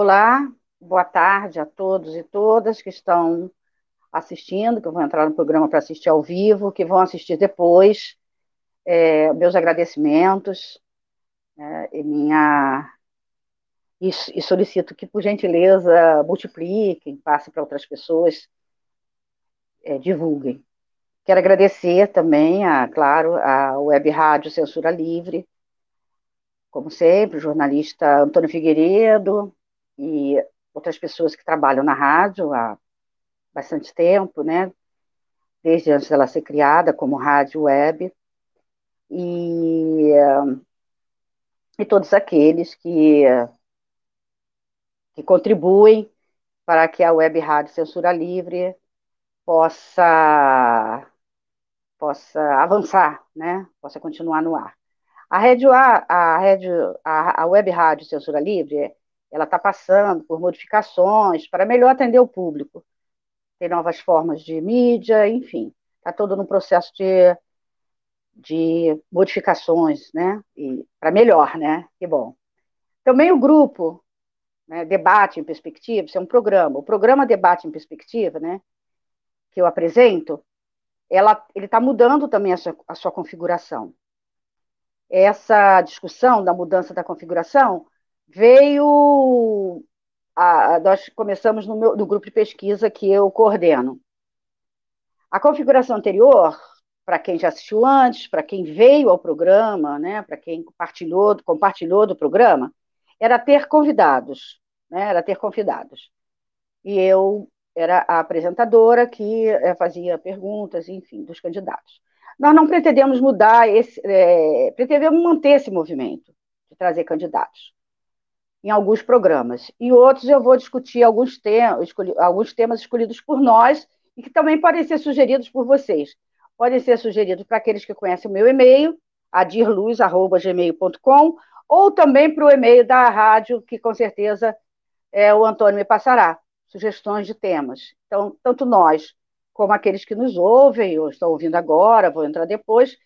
Olá, boa tarde a todos e todas que estão assistindo, que vão entrar no programa para assistir ao vivo, que vão assistir depois. É, meus agradecimentos é, e minha e, e, solicito que, por gentileza, multipliquem, passem para outras pessoas, é, divulguem. Quero agradecer também, a, claro, a Web Rádio Censura Livre, como sempre, o jornalista Antônio Figueiredo e outras pessoas que trabalham na rádio há bastante tempo, né? Desde antes dela ser criada como rádio web. E, e todos aqueles que, que contribuem para que a Web Rádio Censura Livre possa possa avançar, né? Possa continuar no ar. A rádio, a, a, rádio, a, a web rádio Censura Livre, ela está passando por modificações para melhor atender o público. Tem novas formas de mídia, enfim, está todo no processo de, de modificações, né? Para melhor, né? Que bom. Também o grupo né, Debate em Perspectiva, isso é um programa. O programa Debate em Perspectiva, né? Que eu apresento, ela, ele está mudando também a sua, a sua configuração essa discussão da mudança da configuração veio. A, nós começamos no, meu, no grupo de pesquisa que eu coordeno. A configuração anterior, para quem já assistiu antes, para quem veio ao programa, né, para quem compartilhou, compartilhou do programa, era ter convidados, né, era ter convidados. E eu era a apresentadora que é, fazia perguntas, enfim, dos candidatos. Nós não pretendemos mudar esse, é, pretendemos manter esse movimento de trazer candidatos em alguns programas. Em outros eu vou discutir alguns, temas, alguns temas escolhidos por nós e que também podem ser sugeridos por vocês. Podem ser sugeridos para aqueles que conhecem o meu e-mail, adirluz.gmail.com, ou também para o e-mail da rádio, que com certeza é, o Antônio me passará, sugestões de temas. Então, tanto nós como aqueles que nos ouvem, ou estão ouvindo agora, vão entrar depois,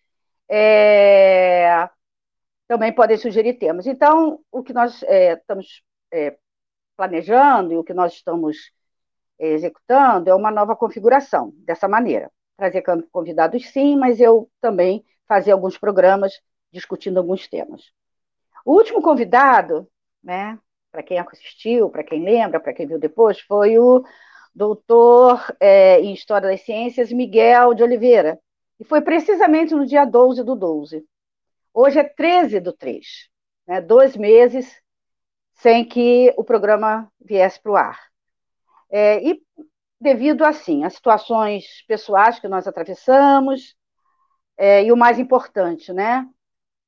é, também podem sugerir temas. Então, o que nós é, estamos é, planejando e o que nós estamos é, executando é uma nova configuração, dessa maneira. Trazer convidados, sim, mas eu também fazer alguns programas discutindo alguns temas. O último convidado, né, para quem assistiu, para quem lembra, para quem viu depois, foi o doutor é, em História das Ciências, Miguel de Oliveira. E foi precisamente no dia 12 do 12. Hoje é 13 do 3, né, dois meses sem que o programa viesse para o ar. É, e devido, assim, às situações pessoais que nós atravessamos, é, e o mais importante, né?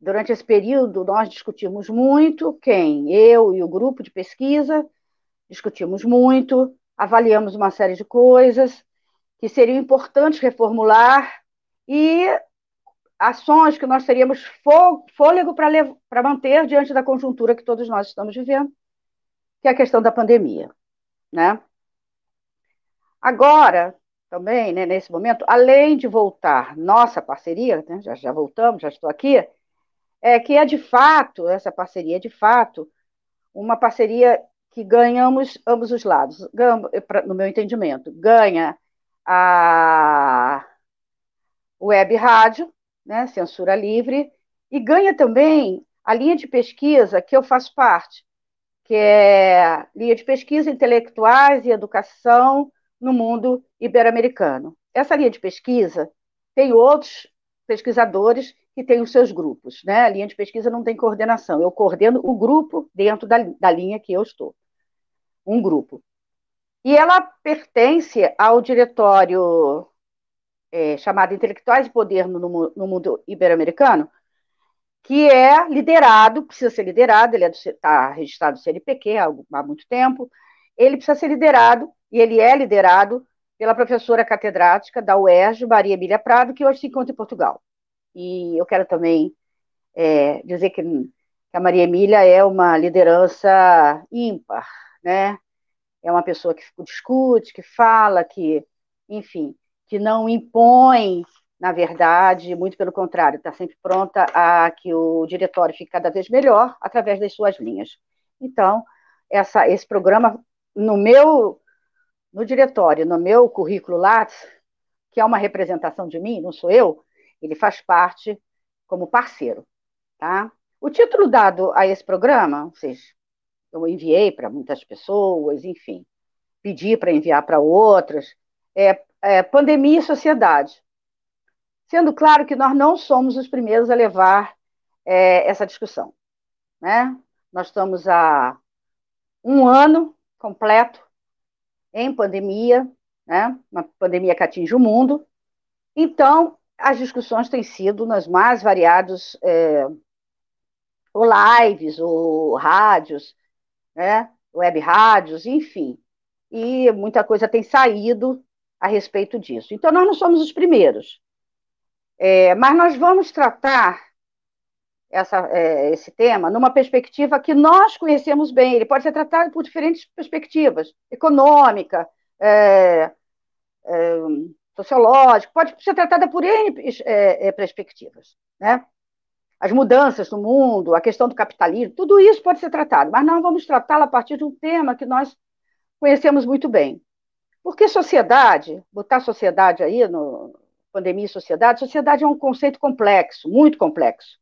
Durante esse período, nós discutimos muito, quem? Eu e o grupo de pesquisa, discutimos muito, avaliamos uma série de coisas que seriam importantes reformular e ações que nós teríamos fôlego para manter diante da conjuntura que todos nós estamos vivendo, que é a questão da pandemia. Né? Agora, também, né, nesse momento, além de voltar nossa parceria, né, já, já voltamos, já estou aqui, é que é de fato, essa parceria é de fato, uma parceria que ganhamos ambos os lados. no meu entendimento, ganha a web rádio, né, censura livre, e ganha também a linha de pesquisa que eu faço parte, que é linha de pesquisa intelectuais e educação no mundo ibero-americano. Essa linha de pesquisa tem outros pesquisadores que têm os seus grupos. Né? A linha de pesquisa não tem coordenação, eu coordeno o grupo dentro da, da linha que eu estou um grupo. E ela pertence ao diretório é, Intelectuais e Poder no, no Mundo Ibero-Americano, que é liderado, precisa ser liderado, ele está é tá registrado no CNPq há, há muito tempo, ele precisa ser liderado, e ele é liderado pela professora catedrática da UERJ, Maria Emília Prado, que hoje se encontra em Portugal. E eu quero também é, dizer que, que a Maria Emília é uma liderança ímpar, né? É uma pessoa que discute, que fala, que, enfim, que não impõe, na verdade, muito pelo contrário, está sempre pronta a que o diretório fique cada vez melhor através das suas linhas. Então, essa, esse programa no meu no diretório, no meu currículo Lattes, que é uma representação de mim, não sou eu, ele faz parte como parceiro, tá? O título dado a esse programa, ou seja, eu enviei para muitas pessoas, enfim, pedi para enviar para outras, é, é Pandemia e Sociedade. Sendo claro que nós não somos os primeiros a levar é, essa discussão. Né? Nós estamos há um ano completo em pandemia, né? uma pandemia que atinge o mundo. Então, as discussões têm sido nas mais variados, é, ou lives, ou rádios, né? web rádios, enfim. E muita coisa tem saído a respeito disso. Então, nós não somos os primeiros. É, mas nós vamos tratar essa, é, esse tema numa perspectiva que nós conhecemos bem. Ele pode ser tratado por diferentes perspectivas, econômica, é, é, sociológica, pode ser tratada por N é, é, perspectivas. Né? As mudanças no mundo, a questão do capitalismo, tudo isso pode ser tratado, mas nós vamos tratá-lo a partir de um tema que nós conhecemos muito bem. Porque sociedade, botar sociedade aí no, pandemia e sociedade, sociedade é um conceito complexo, muito complexo,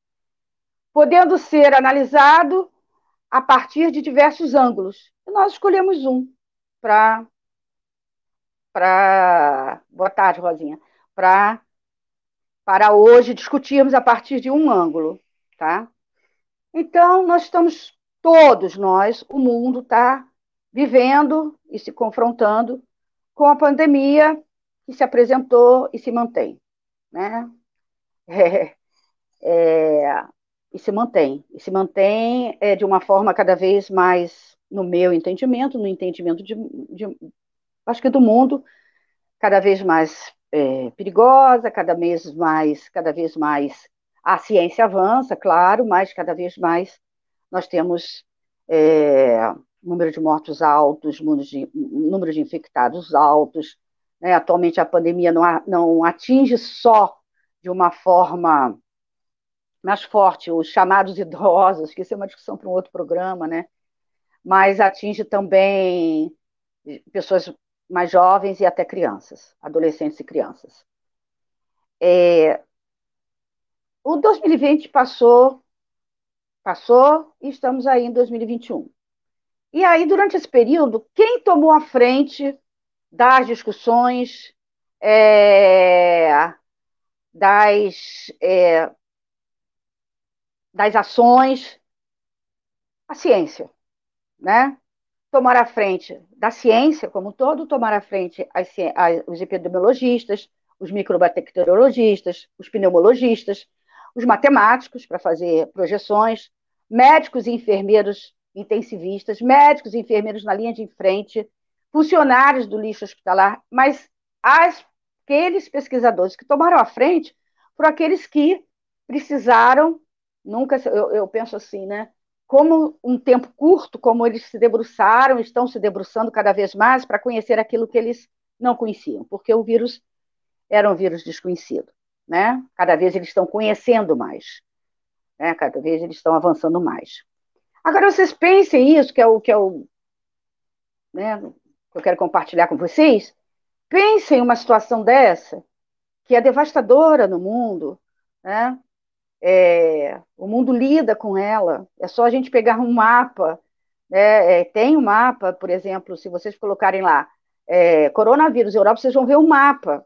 podendo ser analisado a partir de diversos ângulos. E nós escolhemos um para para boa tarde, Rosinha, para para hoje discutirmos a partir de um ângulo, tá? Então, nós estamos todos nós, o mundo está vivendo e se confrontando com a pandemia que se apresentou e se mantém, né? É, é, e se mantém, e se mantém é, de uma forma cada vez mais, no meu entendimento, no entendimento de, de acho que do mundo, cada vez mais é, perigosa, cada vez mais, cada vez mais a ciência avança, claro, mas cada vez mais nós temos é, número de mortos altos, número de, número de infectados altos, né? Atualmente a pandemia não, não atinge só de uma forma mais forte os chamados idosos, que isso é uma discussão para um outro programa, né? mas atinge também pessoas mais jovens e até crianças, adolescentes e crianças. É, o 2020 passou, passou e estamos aí em 2021. E aí, durante esse período, quem tomou a frente das discussões, é, das, é, das ações, a ciência, né? Tomar à frente da ciência como um todo, tomar à frente as, as, os epidemiologistas, os microbiotecnologistas, os pneumologistas, os matemáticos para fazer projeções, médicos e enfermeiros intensivistas, médicos e enfermeiros na linha de frente, funcionários do lixo hospitalar, mas as, aqueles pesquisadores que tomaram a frente foram aqueles que precisaram, nunca, eu, eu penso assim, né? Como um tempo curto, como eles se debruçaram, estão se debruçando cada vez mais para conhecer aquilo que eles não conheciam, porque o vírus era um vírus desconhecido, né? Cada vez eles estão conhecendo mais, né? Cada vez eles estão avançando mais. Agora vocês pensem isso, que é o que é né? que eu quero compartilhar com vocês, pensem em uma situação dessa, que é devastadora no mundo, né? É, o mundo lida com ela, é só a gente pegar um mapa, né? é, tem um mapa, por exemplo, se vocês colocarem lá, é, coronavírus Europa, vocês vão ver um mapa,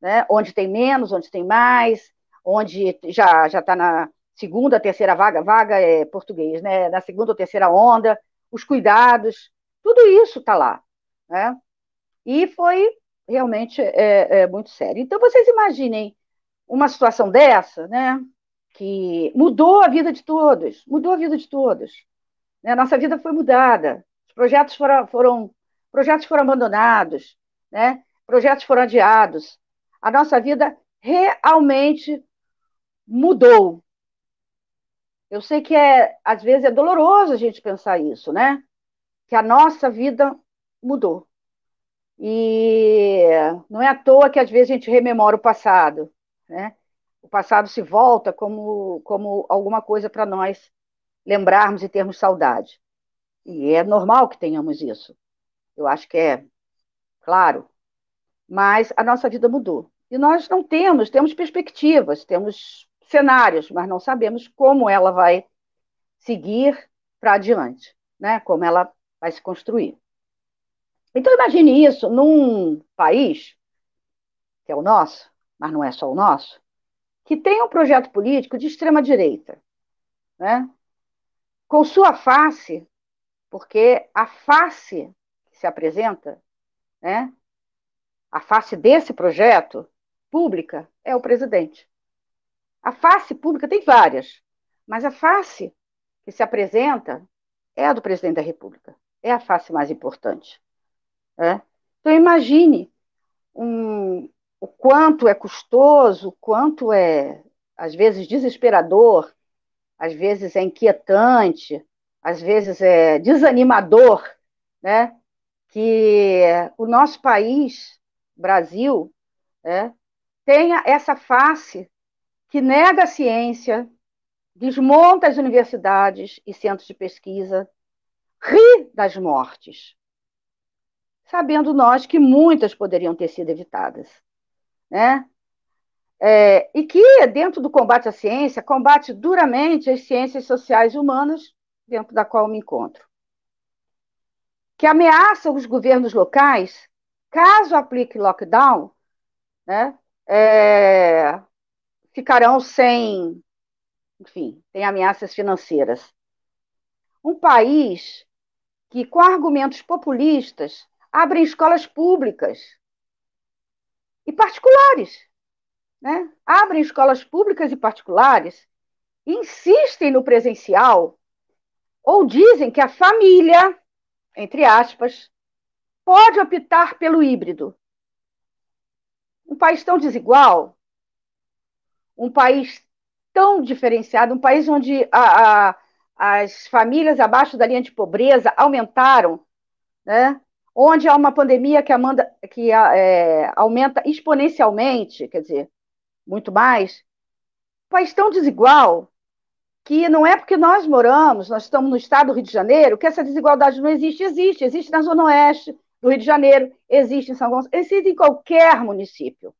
né? onde tem menos, onde tem mais, onde já já está na segunda, terceira vaga, vaga é português, né? na segunda ou terceira onda, os cuidados, tudo isso está lá né? E foi realmente é, é, muito sério. Então, vocês imaginem uma situação dessa, né? Que mudou a vida de todos, mudou a vida de todos. Né? Nossa vida foi mudada, os projetos foram, foram, projetos foram abandonados, né? projetos foram adiados. A nossa vida realmente mudou. Eu sei que é, às vezes é doloroso a gente pensar isso, né? Que a nossa vida mudou. E não é à toa que às vezes a gente rememora o passado, né? O passado se volta como, como alguma coisa para nós lembrarmos e termos saudade. E é normal que tenhamos isso. Eu acho que é claro. Mas a nossa vida mudou. E nós não temos, temos perspectivas, temos cenários, mas não sabemos como ela vai seguir para adiante, né? Como ela vai se construir. Então imagine isso num país que é o nosso, mas não é só o nosso, que tem um projeto político de extrema direita, né? Com sua face, porque a face que se apresenta, né? A face desse projeto pública é o presidente. A face pública tem várias, mas a face que se apresenta é a do presidente da República. É a face mais importante. Né? Então, imagine um, o quanto é custoso, o quanto é, às vezes, desesperador, às vezes é inquietante, às vezes é desanimador, né? que o nosso país, Brasil, né, tenha essa face que nega a ciência, desmonta as universidades e centros de pesquisa, ri das mortes, sabendo nós que muitas poderiam ter sido evitadas. Né? É, e que, dentro do combate à ciência, combate duramente as ciências sociais e humanas, dentro da qual me encontro. Que ameaça os governos locais, caso aplique lockdown, né, é, ficarão sem, enfim, tem ameaças financeiras. Um país que, com argumentos populistas, abre escolas públicas e particulares, né? abrem escolas públicas e particulares, insistem no presencial ou dizem que a família, entre aspas, pode optar pelo híbrido. Um país tão desigual, um país tão diferenciado, um país onde a, a, as famílias abaixo da linha de pobreza aumentaram, né? onde há uma pandemia que, amanda, que é, aumenta exponencialmente, quer dizer, muito mais, um país tão desigual que não é porque nós moramos, nós estamos no estado do Rio de Janeiro, que essa desigualdade não existe. Existe, existe na Zona Oeste do Rio de Janeiro, existe em São Gonçalo, existe em qualquer município.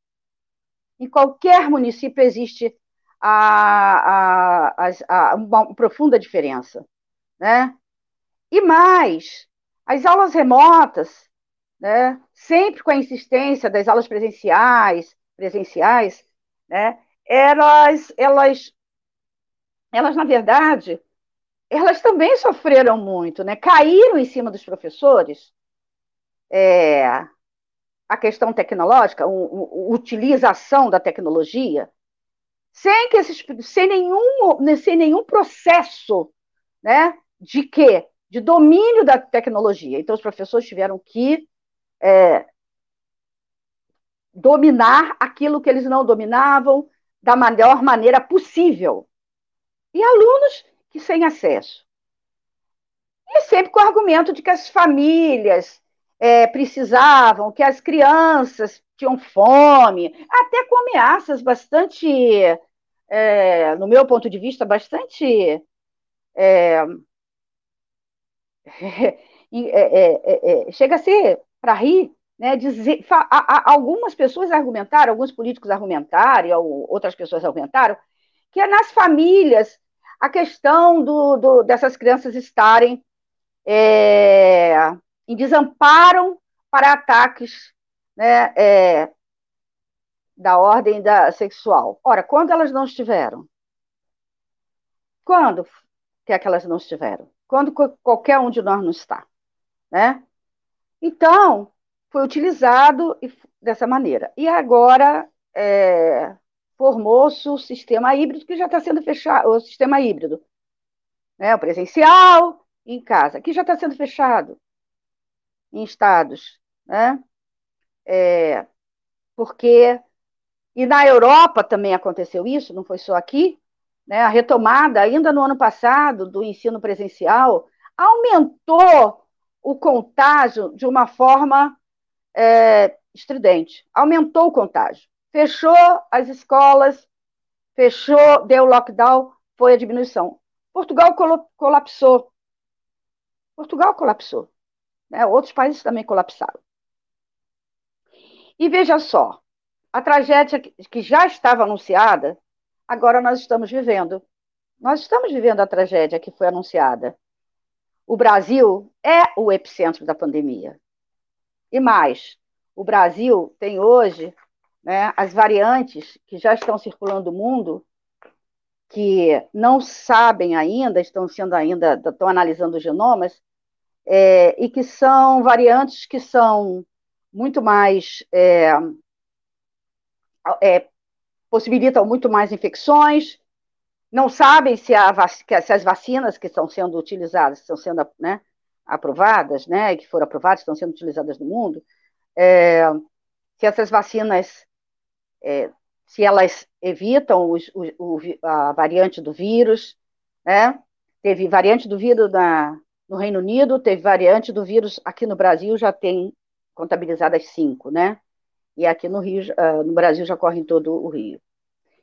Em qualquer município existe a, a, a, uma profunda diferença. Né? E mais, as aulas remotas, né, sempre com a insistência das aulas presenciais, presenciais, né, elas, elas, elas na verdade, elas também sofreram muito, né, caíram em cima dos professores. É, a questão tecnológica, a utilização da tecnologia, sem que esses, sem nenhum, sem nenhum processo, né, de quê? de domínio da tecnologia. Então, os professores tiveram que é, dominar aquilo que eles não dominavam da melhor maneira possível. E alunos que sem acesso. E sempre com o argumento de que as famílias é, precisavam, que as crianças tinham fome, até com ameaças bastante, é, no meu ponto de vista, bastante é, é, é, é, chega a ser para rir, né? Dizer, a, a, algumas pessoas argumentaram, alguns políticos argumentaram, ou outras pessoas argumentaram, que é nas famílias a questão do, do dessas crianças estarem é, em desamparo para ataques né, é, da ordem da sexual. Ora, quando elas não estiveram? Quando que é que elas não estiveram? quando qualquer um de nós não está. Né? Então, foi utilizado dessa maneira. E agora é, formou-se o sistema híbrido, que já está sendo fechado, o sistema híbrido. Né? O presencial em casa, que já está sendo fechado em estados. Né? É, porque. E na Europa também aconteceu isso, não foi só aqui, né, a retomada, ainda no ano passado, do ensino presencial, aumentou o contágio de uma forma é, estridente. Aumentou o contágio. Fechou as escolas, fechou, deu lockdown, foi a diminuição. Portugal colapsou. Portugal colapsou. Né? Outros países também colapsaram. E veja só, a tragédia que já estava anunciada, agora nós estamos vivendo. Nós estamos vivendo a tragédia que foi anunciada. O Brasil é o epicentro da pandemia. E mais, o Brasil tem hoje né, as variantes que já estão circulando no mundo, que não sabem ainda, estão sendo ainda, estão analisando os genomas, é, e que são variantes que são muito mais é, é, possibilitam muito mais infecções, não sabem se, se, as vacinas que estão sendo utilizadas, estão sendo né, aprovadas, né, que foram aprovadas, estão sendo utilizadas no mundo, é, se essas vacinas, é, se elas evitam os, o, o, a variante do vírus, né, teve variante do vírus na, no Reino Unido, teve variante do vírus aqui no Brasil, já tem contabilizadas cinco, né? E aqui no Rio, uh, no Brasil já corre em todo o Rio.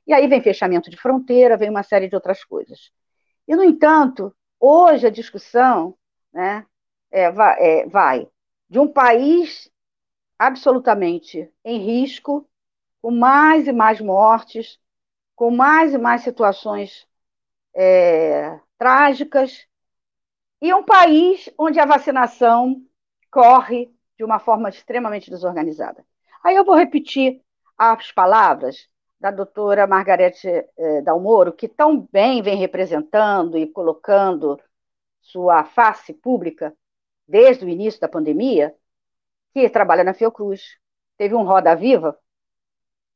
E aí vem fechamento de fronteira, vem uma série de outras coisas. E, no entanto, hoje a discussão né, é, vai, é, vai de um país absolutamente em risco, com mais e mais mortes, com mais e mais situações é, trágicas, e um país onde a vacinação corre de uma forma extremamente desorganizada. Aí eu vou repetir as palavras da doutora Margarete eh, Dalmoro, que tão bem vem representando e colocando sua face pública desde o início da pandemia, que trabalha na Fiocruz. Teve um Roda Viva,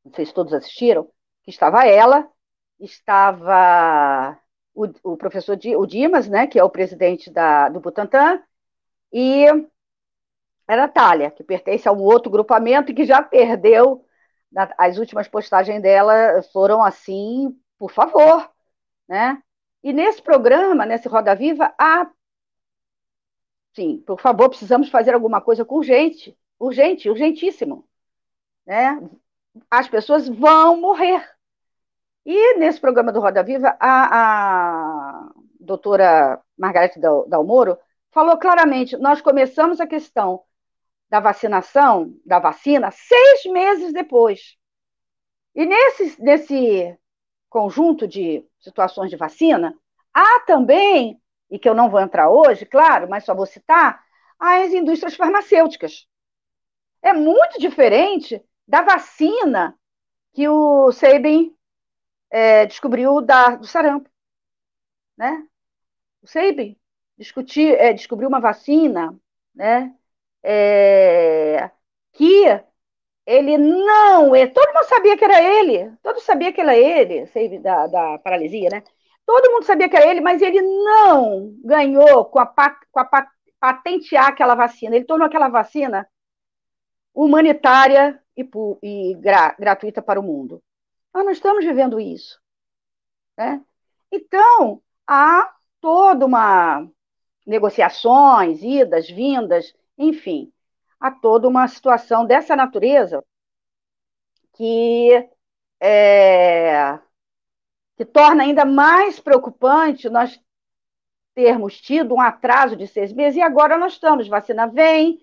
não sei se todos assistiram, que estava ela, estava o, o professor o Dimas, né, que é o presidente da, do Butantan, e a Natália, que pertence a um outro grupamento que já perdeu, as últimas postagens dela foram assim, por favor, né? E nesse programa, nesse Roda Viva, há, sim, por favor, precisamos fazer alguma coisa com urgente, urgente, urgentíssimo, né? As pessoas vão morrer. E nesse programa do Roda Viva, a, a doutora Margarete Dalmoro falou claramente: nós começamos a questão da vacinação, da vacina, seis meses depois. E nesse, nesse conjunto de situações de vacina, há também, e que eu não vou entrar hoje, claro, mas só vou citar, as indústrias farmacêuticas. É muito diferente da vacina que o Sabin é, descobriu da, do sarampo. Né? O discutir, é, descobriu uma vacina né, é, que ele não, é, todo mundo sabia que era ele, todo sabia que era ele, sei, da, da paralisia, né? Todo mundo sabia que era ele, mas ele não ganhou com a, com a patentear aquela vacina. Ele tornou aquela vacina humanitária e, e gra, gratuita para o mundo. Nós não estamos vivendo isso. Né? Então, há toda uma negociações, idas, vindas, enfim, há toda uma situação dessa natureza que, é, que torna ainda mais preocupante nós termos tido um atraso de seis meses e agora nós estamos, vacina vem,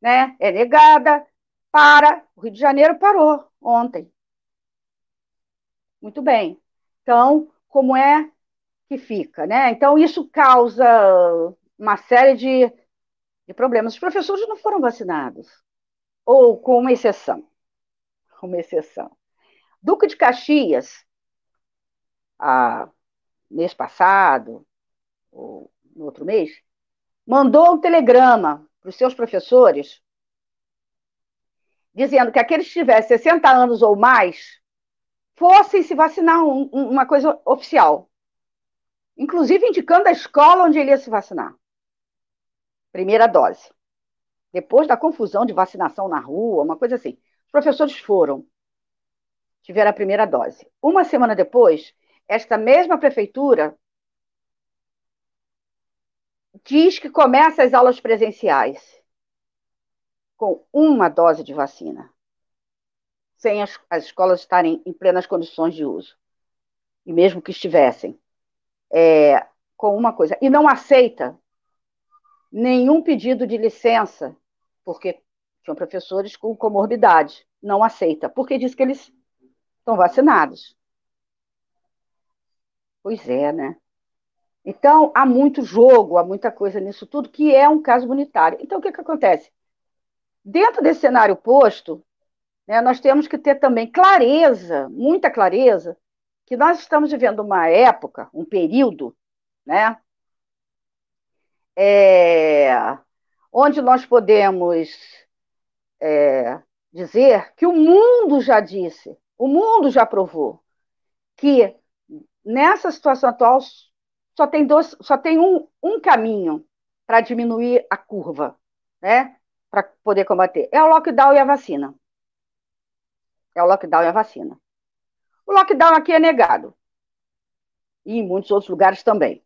né, é negada, para, o Rio de Janeiro parou ontem. Muito bem. Então, como é que fica, né? Então, isso causa uma série de de problemas. Os professores não foram vacinados, ou com uma exceção. Uma exceção. Duque de Caxias, a, mês passado, ou no outro mês, mandou um telegrama para os seus professores dizendo que aqueles que tivessem 60 anos ou mais fossem se vacinar, um, uma coisa oficial. Inclusive indicando a escola onde ele ia se vacinar primeira dose. Depois da confusão de vacinação na rua, uma coisa assim. Os professores foram, tiveram a primeira dose. Uma semana depois, esta mesma prefeitura diz que começa as aulas presenciais com uma dose de vacina, sem as, as escolas estarem em plenas condições de uso. E mesmo que estivessem, é, com uma coisa. E não aceita nenhum pedido de licença, porque tinham professores com comorbidade, não aceita, porque diz que eles estão vacinados. Pois é, né? Então, há muito jogo, há muita coisa nisso tudo, que é um caso unitário. Então, o que, que acontece? Dentro desse cenário posto, né, nós temos que ter também clareza, muita clareza, que nós estamos vivendo uma época, um período, né, é, onde nós podemos é, dizer que o mundo já disse, o mundo já provou que nessa situação atual só tem, dois, só tem um, um caminho para diminuir a curva, né? Para poder combater. É o lockdown e a vacina. É o lockdown e a vacina. O lockdown aqui é negado. E em muitos outros lugares também.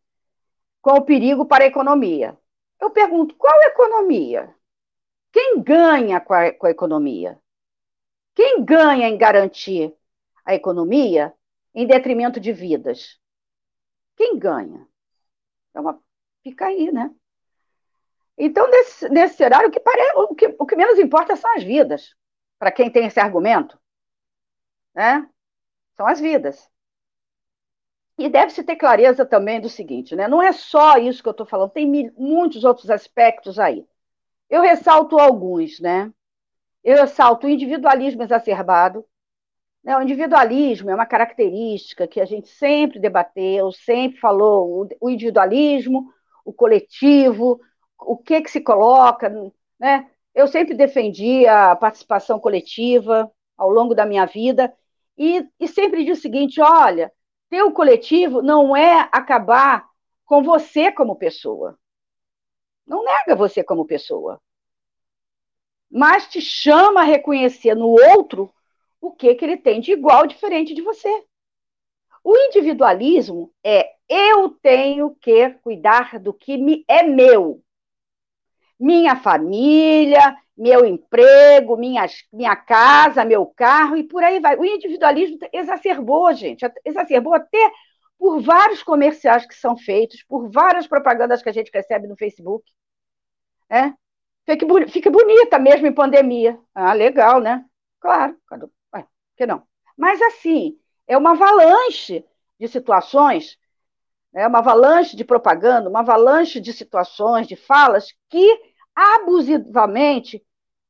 Com o perigo para a economia. Eu pergunto, qual economia? Quem ganha com a, com a economia? Quem ganha em garantir a economia em detrimento de vidas? Quem ganha? É uma. Fica aí, né? Então, nesse, nesse cenário, o que, pare... o, que, o que menos importa são as vidas, para quem tem esse argumento. Né? São as vidas. E deve-se ter clareza também do seguinte, né? Não é só isso que eu estou falando, tem muitos outros aspectos aí. Eu ressalto alguns, né? Eu ressalto o individualismo exacerbado. Né? O individualismo é uma característica que a gente sempre debateu, sempre falou, o individualismo, o coletivo, o que que se coloca, né? Eu sempre defendi a participação coletiva ao longo da minha vida e, e sempre disse o seguinte: olha, ter o coletivo não é acabar com você como pessoa. Não nega você como pessoa. Mas te chama a reconhecer no outro o que, que ele tem de igual, diferente de você. O individualismo é eu tenho que cuidar do que me é meu minha família, meu emprego, minha, minha casa, meu carro e por aí vai. O individualismo exacerbou, gente, exacerbou até por vários comerciais que são feitos, por várias propagandas que a gente recebe no Facebook. É? Fica, bonita mesmo em pandemia. Ah, legal, né? Claro, quando, ué, que não? Mas assim, é uma avalanche de situações, é uma avalanche de propaganda, uma avalanche de situações, de falas que abusivamente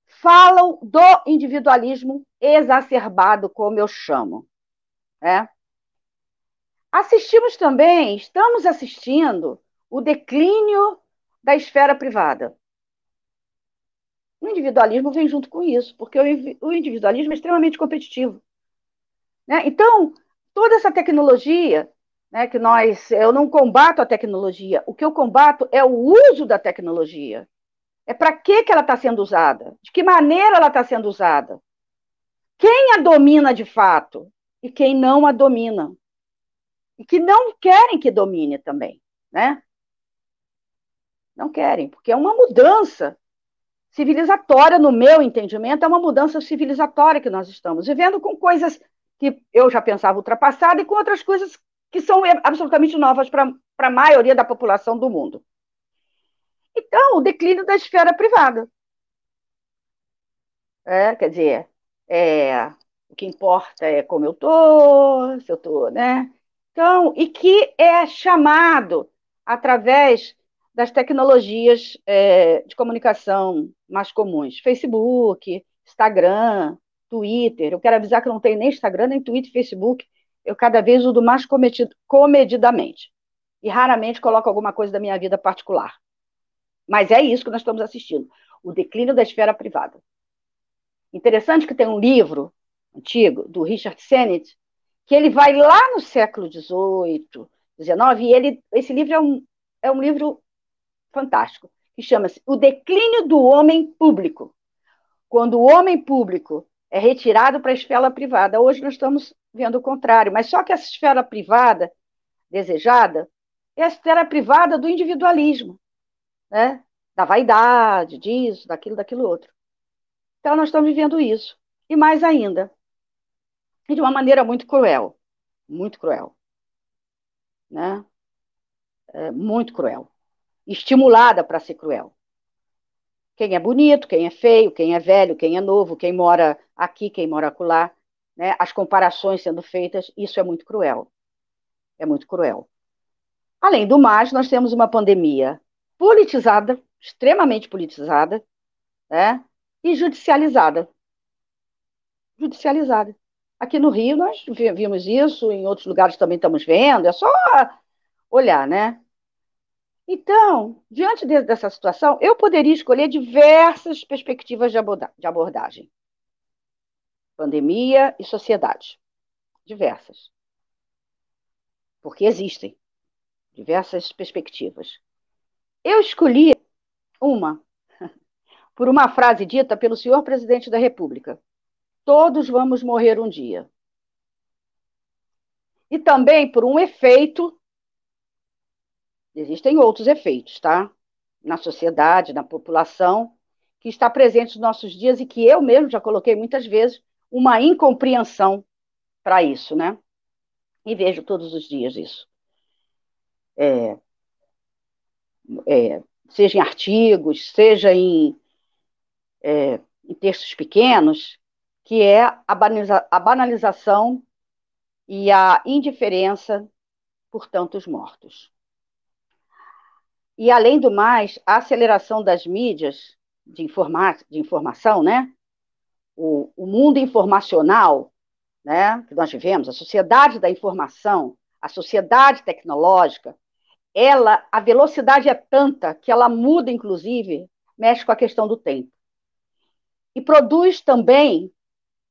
falam do individualismo exacerbado, como eu chamo. Né? Assistimos também, estamos assistindo o declínio da esfera privada. O individualismo vem junto com isso, porque o individualismo é extremamente competitivo. Né? Então, toda essa tecnologia, né, que nós, eu não combato a tecnologia, o que eu combato é o uso da tecnologia. É para que, que ela está sendo usada? De que maneira ela está sendo usada? Quem a domina de fato e quem não a domina? E que não querem que domine também, né? Não querem, porque é uma mudança civilizatória, no meu entendimento, é uma mudança civilizatória que nós estamos vivendo com coisas que eu já pensava ultrapassada e com outras coisas que são absolutamente novas para a maioria da população do mundo. Então, o declínio da esfera privada. É, quer dizer, é, o que importa é como eu estou, se eu estou, né? Então, e que é chamado através das tecnologias é, de comunicação mais comuns, Facebook, Instagram, Twitter. Eu quero avisar que não tenho nem Instagram, nem Twitter, Facebook. Eu cada vez uso mais comedidamente. E raramente coloco alguma coisa da minha vida particular. Mas é isso que nós estamos assistindo: o declínio da esfera privada. Interessante que tem um livro antigo, do Richard Sennett, que ele vai lá no século XVIII, XIX, e ele, esse livro é um, é um livro fantástico, que chama-se O Declínio do Homem Público. Quando o homem público é retirado para a esfera privada. Hoje nós estamos vendo o contrário, mas só que essa esfera privada desejada é a esfera privada do individualismo né? da vaidade, disso, daquilo, daquilo outro. Então, nós estamos vivendo isso. E mais ainda, de uma maneira muito cruel. Muito cruel. Né? É, muito cruel. estimulada para ser cruel. Quem é bonito, quem é feio, quem é velho, quem é novo, quem mora aqui, quem mora acolá, né? as comparações sendo feitas, isso é muito cruel. É muito cruel. Além do mais, nós temos uma pandemia politizada, extremamente politizada, né? e judicializada. Judicializada. Aqui no Rio nós vimos isso, em outros lugares também estamos vendo, é só olhar, né? Então, diante de, dessa situação, eu poderia escolher diversas perspectivas de, aborda de abordagem. Pandemia e sociedade. Diversas. Porque existem diversas perspectivas. Eu escolhi uma, por uma frase dita pelo senhor presidente da República: Todos vamos morrer um dia. E também por um efeito Existem outros efeitos, tá? Na sociedade, na população, que está presente nos nossos dias e que eu mesmo já coloquei muitas vezes uma incompreensão para isso, né? E vejo todos os dias isso. É, é, seja em artigos, seja em, é, em textos pequenos, que é a, banaliza a banalização e a indiferença por tantos mortos. E, além do mais, a aceleração das mídias de, informa de informação, né? O, o, mundo informacional, né? que nós vivemos, a sociedade da informação, a sociedade tecnológica, ela, a velocidade é tanta que ela muda, inclusive, mexe com a questão do tempo. E produz também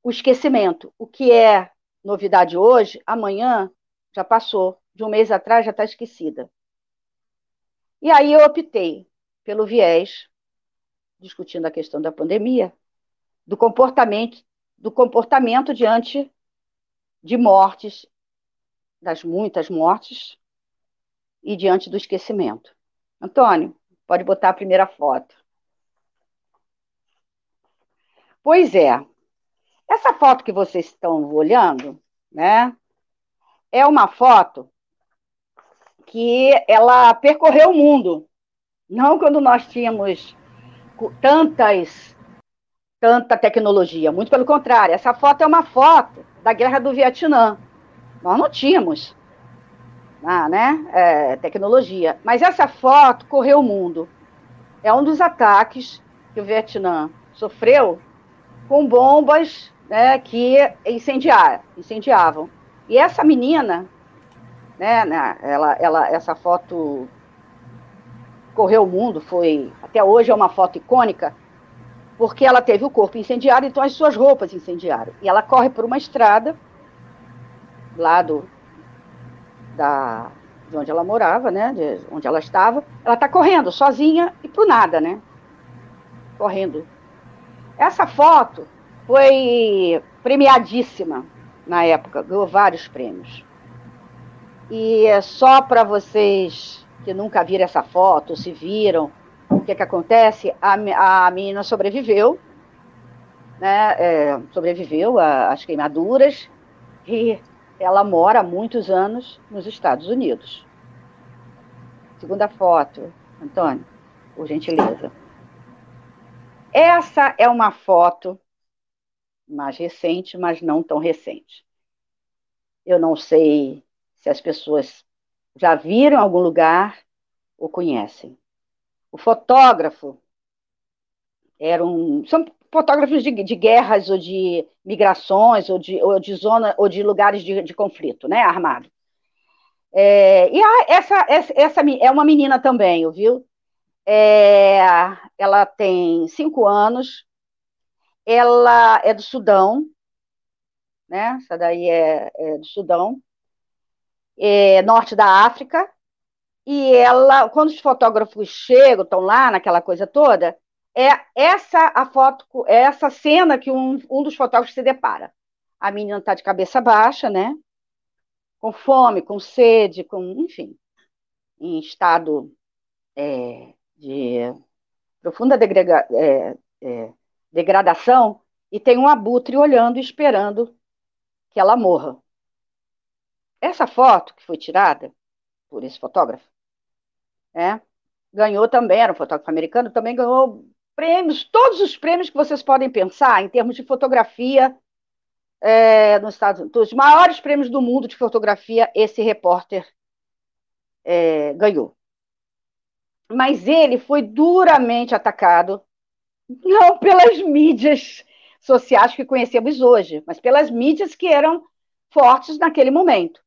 o esquecimento. O que é novidade hoje, amanhã já passou. De um mês atrás já está esquecida. E aí eu optei pelo viés, discutindo a questão da pandemia, do comportamento, do comportamento diante de mortes, das muitas mortes, e diante do esquecimento. Antônio, pode botar a primeira foto. Pois é. Essa foto que vocês estão olhando, né? É uma foto que ela percorreu o mundo. Não quando nós tínhamos tantas, tanta tecnologia, muito pelo contrário. Essa foto é uma foto da guerra do Vietnã. Nós não tínhamos ah, né, é, tecnologia, mas essa foto correu o mundo. É um dos ataques que o Vietnã sofreu com bombas né, que incendiar, incendiavam. E essa menina né, né, ela, ela, essa foto correu o mundo, foi até hoje é uma foto icônica, porque ela teve o corpo incendiado, então as suas roupas incendiaram. E ela corre por uma estrada, lá do, da, de onde ela morava, né, de onde ela estava. Ela está correndo sozinha e pro nada, né? Correndo. Essa foto foi premiadíssima na época, ganhou vários prêmios. E é só para vocês que nunca viram essa foto, se viram, o que, que acontece? A, a menina sobreviveu, né? É, sobreviveu às queimaduras e ela mora há muitos anos nos Estados Unidos. Segunda foto, Antônio, por gentileza. Essa é uma foto mais recente, mas não tão recente. Eu não sei se as pessoas já viram em algum lugar ou conhecem. O fotógrafo era um, são fotógrafos de, de guerras ou de migrações ou de, ou de zona ou de lugares de, de conflito, né, armado. É, e a, essa, essa, essa é uma menina também, viu? É, ela tem cinco anos, ela é do Sudão, né? Essa daí é, é do Sudão é, norte da África, e ela, quando os fotógrafos chegam, estão lá naquela coisa toda, é essa a foto, é essa cena que um, um dos fotógrafos se depara. A menina está de cabeça baixa, né? Com fome, com sede, com, enfim, em estado é, de profunda degrega, é, é, degradação, e tem um abutre olhando esperando que ela morra. Essa foto que foi tirada por esse fotógrafo, é, ganhou também, era um fotógrafo americano, também ganhou prêmios, todos os prêmios que vocês podem pensar em termos de fotografia é, nos Estados Unidos. Os maiores prêmios do mundo de fotografia, esse repórter é, ganhou. Mas ele foi duramente atacado, não pelas mídias sociais que conhecemos hoje, mas pelas mídias que eram fortes naquele momento.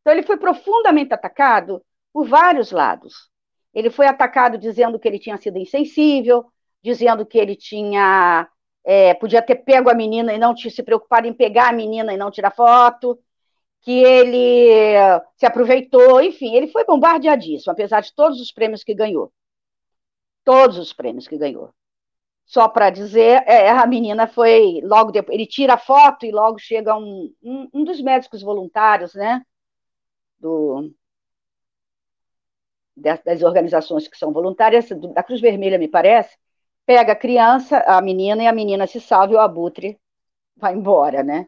Então, ele foi profundamente atacado por vários lados. Ele foi atacado dizendo que ele tinha sido insensível, dizendo que ele tinha é, podia ter pego a menina e não se preocupado em pegar a menina e não tirar foto, que ele se aproveitou, enfim, ele foi bombardeadíssimo, apesar de todos os prêmios que ganhou. Todos os prêmios que ganhou. Só para dizer, é, a menina foi logo depois, ele tira a foto e logo chega um, um, um dos médicos voluntários, né, do, das organizações que são voluntárias, da Cruz Vermelha, me parece, pega a criança, a menina, e a menina se salva e o abutre vai embora, né?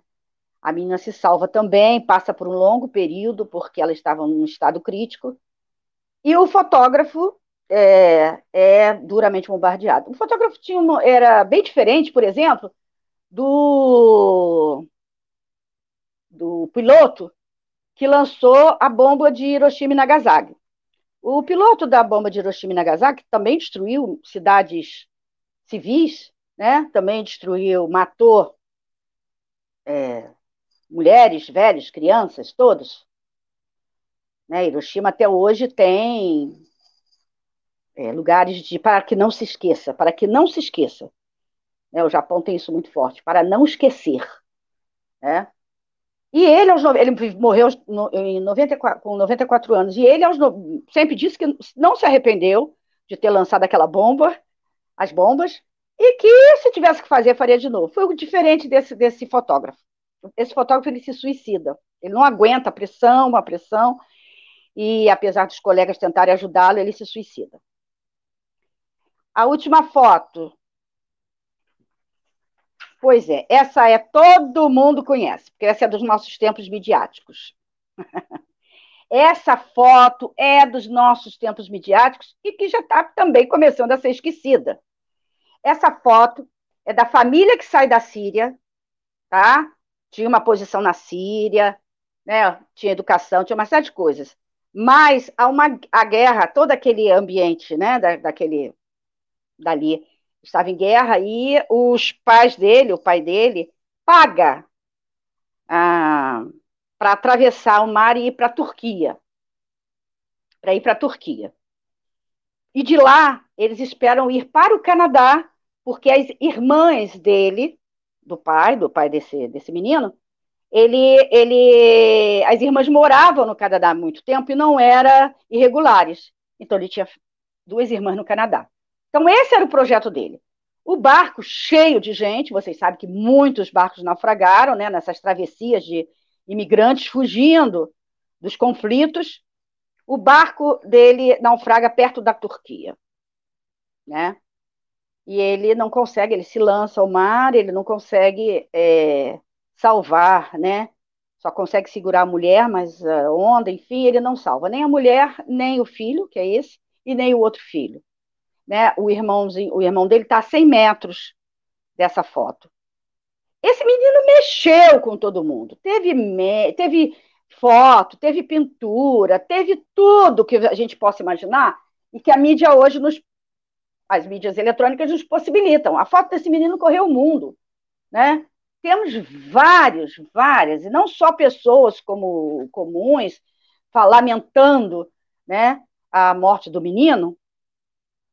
A menina se salva também, passa por um longo período, porque ela estava num estado crítico, e o fotógrafo é, é duramente bombardeado. O fotógrafo tinha uma, era bem diferente, por exemplo, do, do piloto que lançou a bomba de Hiroshima e Nagasaki. O piloto da bomba de Hiroshima e Nagasaki também destruiu cidades civis, né? também destruiu, matou é, mulheres, velhos, crianças, todos. Né? Hiroshima até hoje tem é, lugares de para que não se esqueça, para que não se esqueça. Né? O Japão tem isso muito forte, para não esquecer. Né? E ele, aos, ele morreu em 94, com 94 anos, e ele aos, sempre disse que não se arrependeu de ter lançado aquela bomba, as bombas, e que se tivesse que fazer, faria de novo. Foi diferente desse, desse fotógrafo. Esse fotógrafo ele se suicida. Ele não aguenta a pressão, a pressão, e apesar dos colegas tentarem ajudá-lo, ele se suicida. A última foto. Pois é, essa é todo mundo conhece, porque essa é dos nossos tempos midiáticos. essa foto é dos nossos tempos midiáticos e que já está também começando a ser esquecida. Essa foto é da família que sai da Síria, tá? Tinha uma posição na Síria, né? Tinha educação, tinha uma série de coisas. Mas há uma a guerra, todo aquele ambiente, né? Da, daquele dali estava em guerra e os pais dele, o pai dele, paga ah, para atravessar o mar e ir para a Turquia, para ir para a Turquia. E de lá eles esperam ir para o Canadá porque as irmãs dele, do pai, do pai desse, desse menino, ele, ele, as irmãs moravam no Canadá há muito tempo e não eram irregulares. Então ele tinha duas irmãs no Canadá. Então esse era o projeto dele. O barco cheio de gente, vocês sabem que muitos barcos naufragaram, né, nessas travessias de imigrantes fugindo dos conflitos. O barco dele naufraga perto da Turquia, né? e ele não consegue, ele se lança ao mar, ele não consegue é, salvar, né? Só consegue segurar a mulher, mas a onda, enfim, ele não salva nem a mulher, nem o filho, que é esse, e nem o outro filho. Né? O, irmãozinho, o irmão dele está a 100 metros dessa foto. Esse menino mexeu com todo mundo. Teve, me... teve foto, teve pintura, teve tudo que a gente possa imaginar e que a mídia hoje nos as mídias eletrônicas nos possibilitam. A foto desse menino correu o mundo, né? Temos vários, várias, e não só pessoas como comuns lamentando, né, a morte do menino,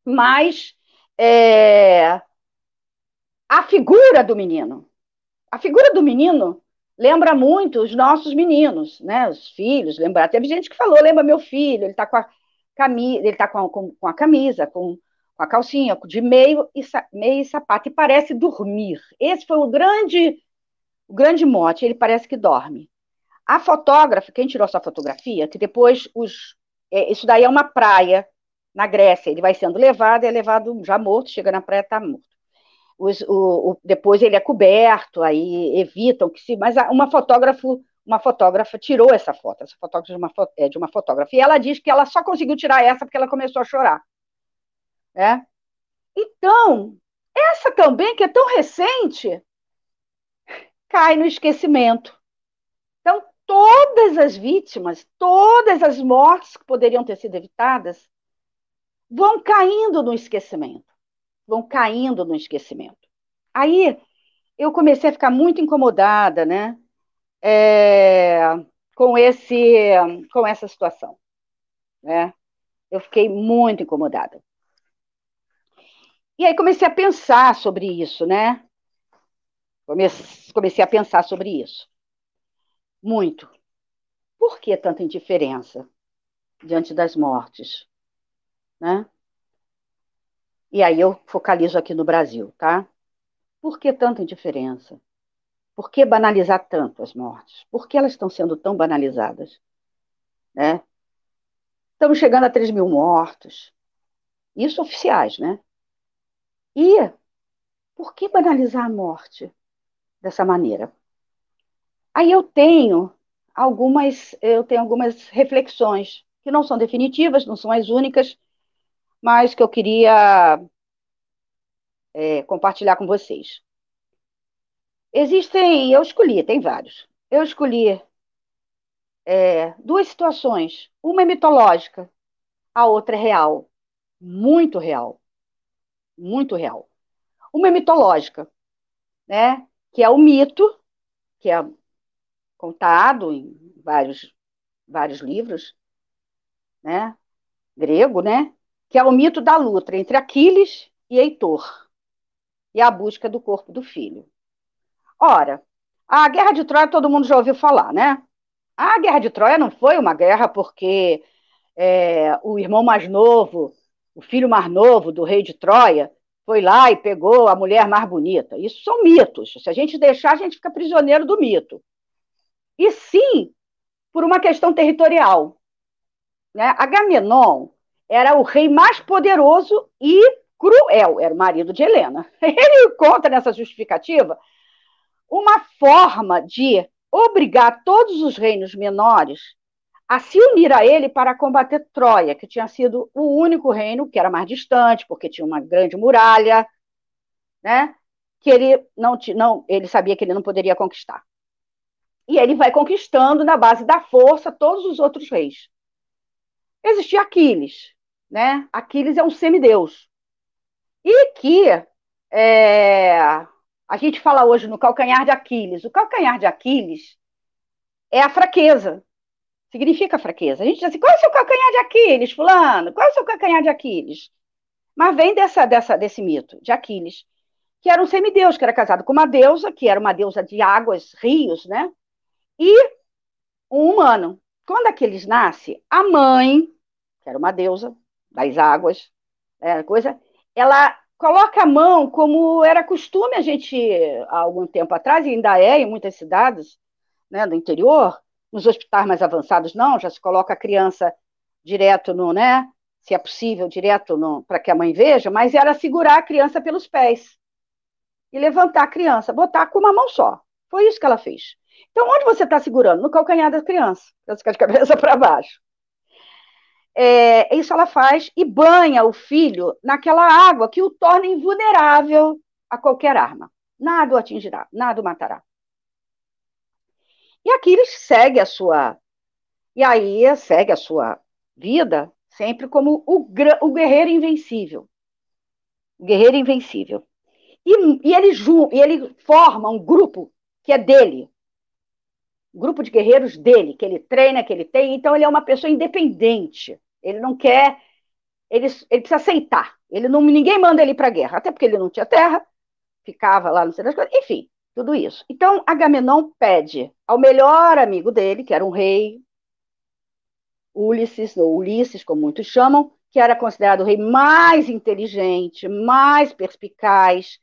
mas é, a figura do menino. A figura do menino lembra muito os nossos meninos, né? Os filhos, lembra. Teve gente que falou, lembra meu filho, ele está com a camisa, ele está com, com, com, a camisa, com com a calcinha de meio e, meio e sapato, e parece dormir. Esse foi o grande, o grande mote, ele parece que dorme. A fotógrafa, quem tirou essa fotografia, que depois os. É, isso daí é uma praia na Grécia, ele vai sendo levado, é levado já morto, chega na praia, está morto. Os, o, o, depois ele é coberto, aí evitam que se. Mas uma fotógrafa, uma fotógrafa tirou essa foto, essa fotógrafa de uma, é de uma fotógrafa. E ela diz que ela só conseguiu tirar essa porque ela começou a chorar Né? Então, essa também, que é tão recente, cai no esquecimento. Então, todas as vítimas, todas as mortes que poderiam ter sido evitadas, vão caindo no esquecimento. Vão caindo no esquecimento. Aí eu comecei a ficar muito incomodada, né? É, com esse, com essa situação, né? Eu fiquei muito incomodada. E aí comecei a pensar sobre isso, né? Comecei a pensar sobre isso. Muito. Por que tanta indiferença diante das mortes? Né? E aí eu focalizo aqui no Brasil, tá? Por que tanta indiferença? Por que banalizar tanto as mortes? Por que elas estão sendo tão banalizadas? Né? Estamos chegando a 3 mil mortos. Isso oficiais, né? E por que banalizar a morte dessa maneira? Aí eu tenho algumas, eu tenho algumas reflexões que não são definitivas, não são as únicas, mas que eu queria é, compartilhar com vocês. Existem, eu escolhi, tem vários. Eu escolhi é, duas situações. Uma é mitológica, a outra é real. Muito real. Muito real. Uma é mitológica, né? Que é o mito, que é contado em vários, vários livros, né? Grego, né? Que é o mito da luta entre Aquiles e Heitor e a busca do corpo do filho. Ora, a Guerra de Troia todo mundo já ouviu falar, né? A Guerra de Troia não foi uma guerra porque é, o irmão mais novo, o filho mais novo do rei de Troia, foi lá e pegou a mulher mais bonita. Isso são mitos. Se a gente deixar, a gente fica prisioneiro do mito. E sim, por uma questão territorial. Né? Agamenon era o rei mais poderoso e cruel, era o marido de Helena. Ele conta nessa justificativa uma forma de obrigar todos os reinos menores a se unir a ele para combater Troia, que tinha sido o único reino que era mais distante, porque tinha uma grande muralha, né? Que ele não, não ele sabia que ele não poderia conquistar. E ele vai conquistando na base da força todos os outros reis. Existia Aquiles, né? Aquiles é um semideus, e que é, a gente fala hoje no calcanhar de Aquiles. O calcanhar de Aquiles é a fraqueza. Significa fraqueza. A gente diz assim: qual é o seu calcanhar de Aquiles, Fulano? Qual é o seu calcanhar de Aquiles? Mas vem dessa, dessa, desse mito de Aquiles, que era um semideus, que era casado com uma deusa, que era uma deusa de águas, rios, né? E um humano. Quando Aquiles nasce, a mãe, que era uma deusa das águas, é, coisa, ela coloca a mão, como era costume a gente, há algum tempo atrás, e ainda é em muitas cidades né, do interior, nos hospitais mais avançados não, já se coloca a criança direto no, né, se é possível, direto para que a mãe veja, mas era segurar a criança pelos pés e levantar a criança, botar com uma mão só. Foi isso que ela fez. Então, onde você está segurando? No calcanhar da criança. Ela fica de cabeça para baixo é, isso ela faz e banha o filho naquela água que o torna invulnerável a qualquer arma. Nada o atingirá, nada o matará. E Aquiles segue a sua. E aí segue a sua vida sempre como o, o guerreiro invencível. O guerreiro invencível. E, e, ele, e ele forma um grupo que é dele. Um grupo de guerreiros dele, que ele treina, que ele tem. Então, ele é uma pessoa independente. Ele não quer, ele, ele precisa aceitar. Ele não, ninguém manda ele para a guerra, até porque ele não tinha terra, ficava lá, não sei das coisas, enfim, tudo isso. Então, Agamenon pede ao melhor amigo dele, que era um rei, Ulisses, ou Ulisses, como muitos chamam, que era considerado o rei mais inteligente, mais perspicaz,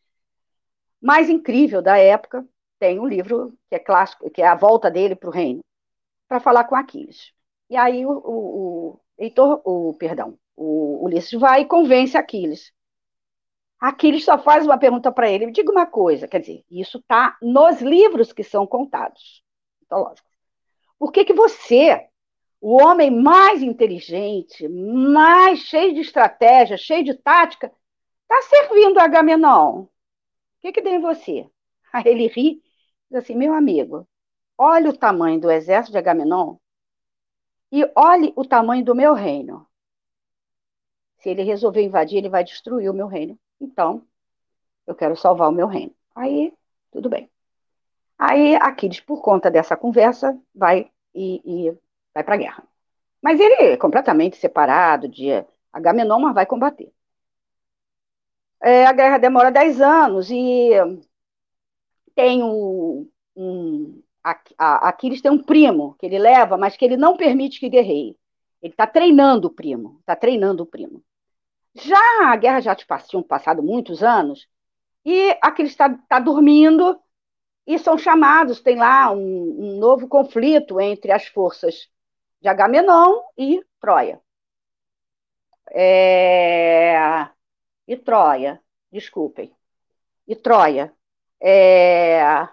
mais incrível da época. Tem um livro que é clássico, que é a volta dele para o reino, para falar com Aquiles. E aí o, o, Heitor, o, perdão, o Ulisses vai e convence Aquiles. Aquiles só faz uma pergunta para ele. Diga uma coisa, quer dizer, isso está nos livros que são contados, mitológicos. Por que, que você, o homem mais inteligente, mais cheio de estratégia, cheio de tática, está servindo Agamenon. O que, que tem em você? Aí ele ri, diz assim, meu amigo, olhe o tamanho do exército de Agamenon e olhe o tamanho do meu reino. Se ele resolver invadir, ele vai destruir o meu reino. Então, eu quero salvar o meu reino. Aí, tudo bem. Aí, Aquiles, por conta dessa conversa, vai e, e vai para a guerra. Mas ele é completamente separado de Agamenon, mas vai combater. É, a guerra demora 10 anos e tem um, um Aquiles tem um primo que ele leva, mas que ele não permite que guerreie. Ele está treinando o primo, está treinando o primo. Já a guerra já tinha passado muitos anos, e Aquiles está tá dormindo, e são chamados, tem lá um, um novo conflito entre as forças de Agamenon e Troia. É... E Troia, desculpem. E Troia. É...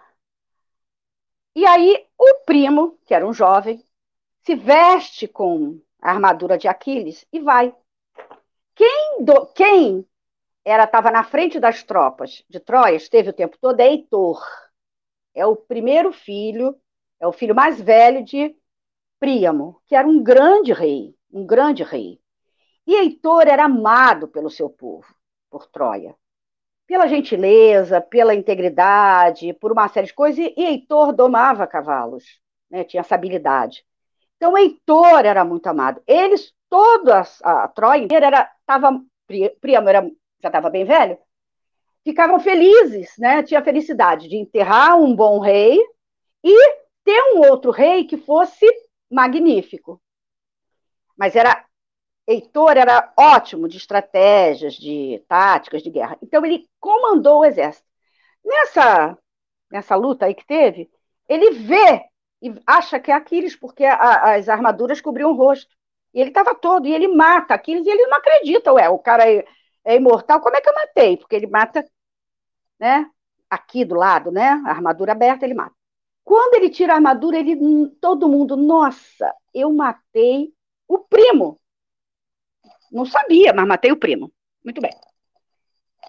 E aí o primo, que era um jovem, se veste com a armadura de Aquiles e vai. Quem, do... Quem era estava na frente das tropas de Troia, esteve o tempo todo, é Heitor. É o primeiro filho, é o filho mais velho de Príamo, que era um grande rei, um grande rei. E Heitor era amado pelo seu povo, por Troia, pela gentileza, pela integridade, por uma série de coisas, e Heitor domava cavalos, né, tinha essa habilidade. Então, Heitor era muito amado. Eles, toda a, a Troia inteira, era, tava, Príamo era, já estava bem velho, ficavam felizes, né, tinha felicidade de enterrar um bom rei e ter um outro rei que fosse magnífico. Mas era Heitor era ótimo de estratégias, de táticas de guerra. Então ele comandou o exército. Nessa nessa luta aí que teve, ele vê e acha que é Aquiles porque a, as armaduras cobriam o rosto. E ele estava todo e ele mata Aquiles e ele não acredita, ué, o cara é, é imortal, como é que eu matei? Porque ele mata, né? Aqui do lado, né? A armadura aberta, ele mata. Quando ele tira a armadura, ele, todo mundo, nossa, eu matei o primo. Não sabia, mas matei o primo. Muito bem.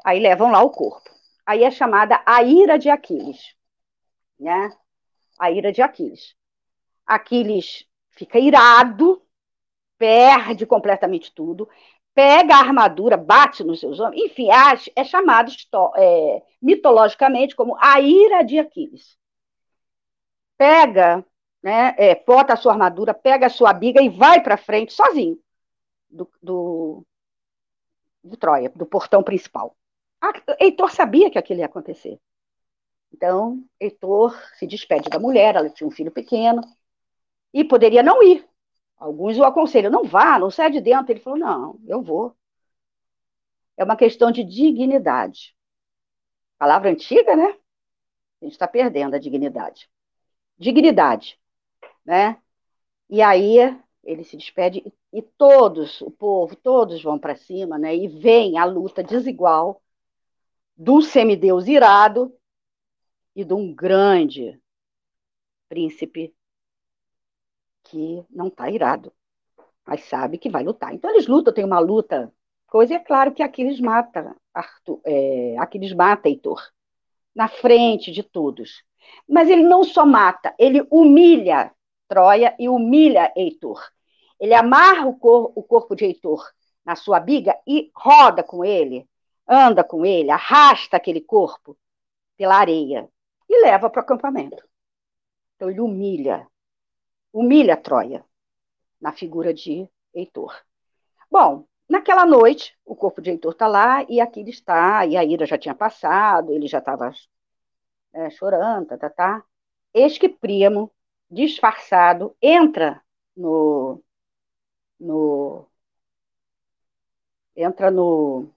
Aí levam lá o corpo. Aí é chamada a ira de Aquiles. Né? A ira de Aquiles. Aquiles fica irado, perde completamente tudo, pega a armadura, bate nos seus homens, enfim, é, é chamado é, mitologicamente como a ira de Aquiles pega, né, é, bota a sua armadura, pega a sua biga e vai para frente sozinho do, do, do Troia, do portão principal. A, Heitor sabia que aquilo ia acontecer. Então, Heitor se despede da mulher, ela tinha um filho pequeno, e poderia não ir. Alguns o aconselham, não vá, não sai de dentro. Ele falou, não, eu vou. É uma questão de dignidade. Palavra antiga, né? A gente está perdendo a dignidade dignidade, né? E aí ele se despede e todos, o povo, todos vão para cima, né? E vem a luta desigual de um semideus irado e de um grande príncipe que não está irado, mas sabe que vai lutar. Então eles lutam, tem uma luta, coisa, e é claro que Aquiles mata Arthur, é, Aquiles mata Heitor, na frente de todos. Mas ele não só mata, ele humilha Troia e humilha Heitor. Ele amarra o, cor, o corpo de Heitor na sua biga e roda com ele, anda com ele, arrasta aquele corpo pela areia e leva para o acampamento. Então ele humilha, humilha Troia na figura de Heitor. Bom, naquela noite, o corpo de Heitor está lá e aqui ele está, e a ira já tinha passado, ele já estava é, chorando, tá, tá, tá. Eis que Príamo, disfarçado, entra no, no entra no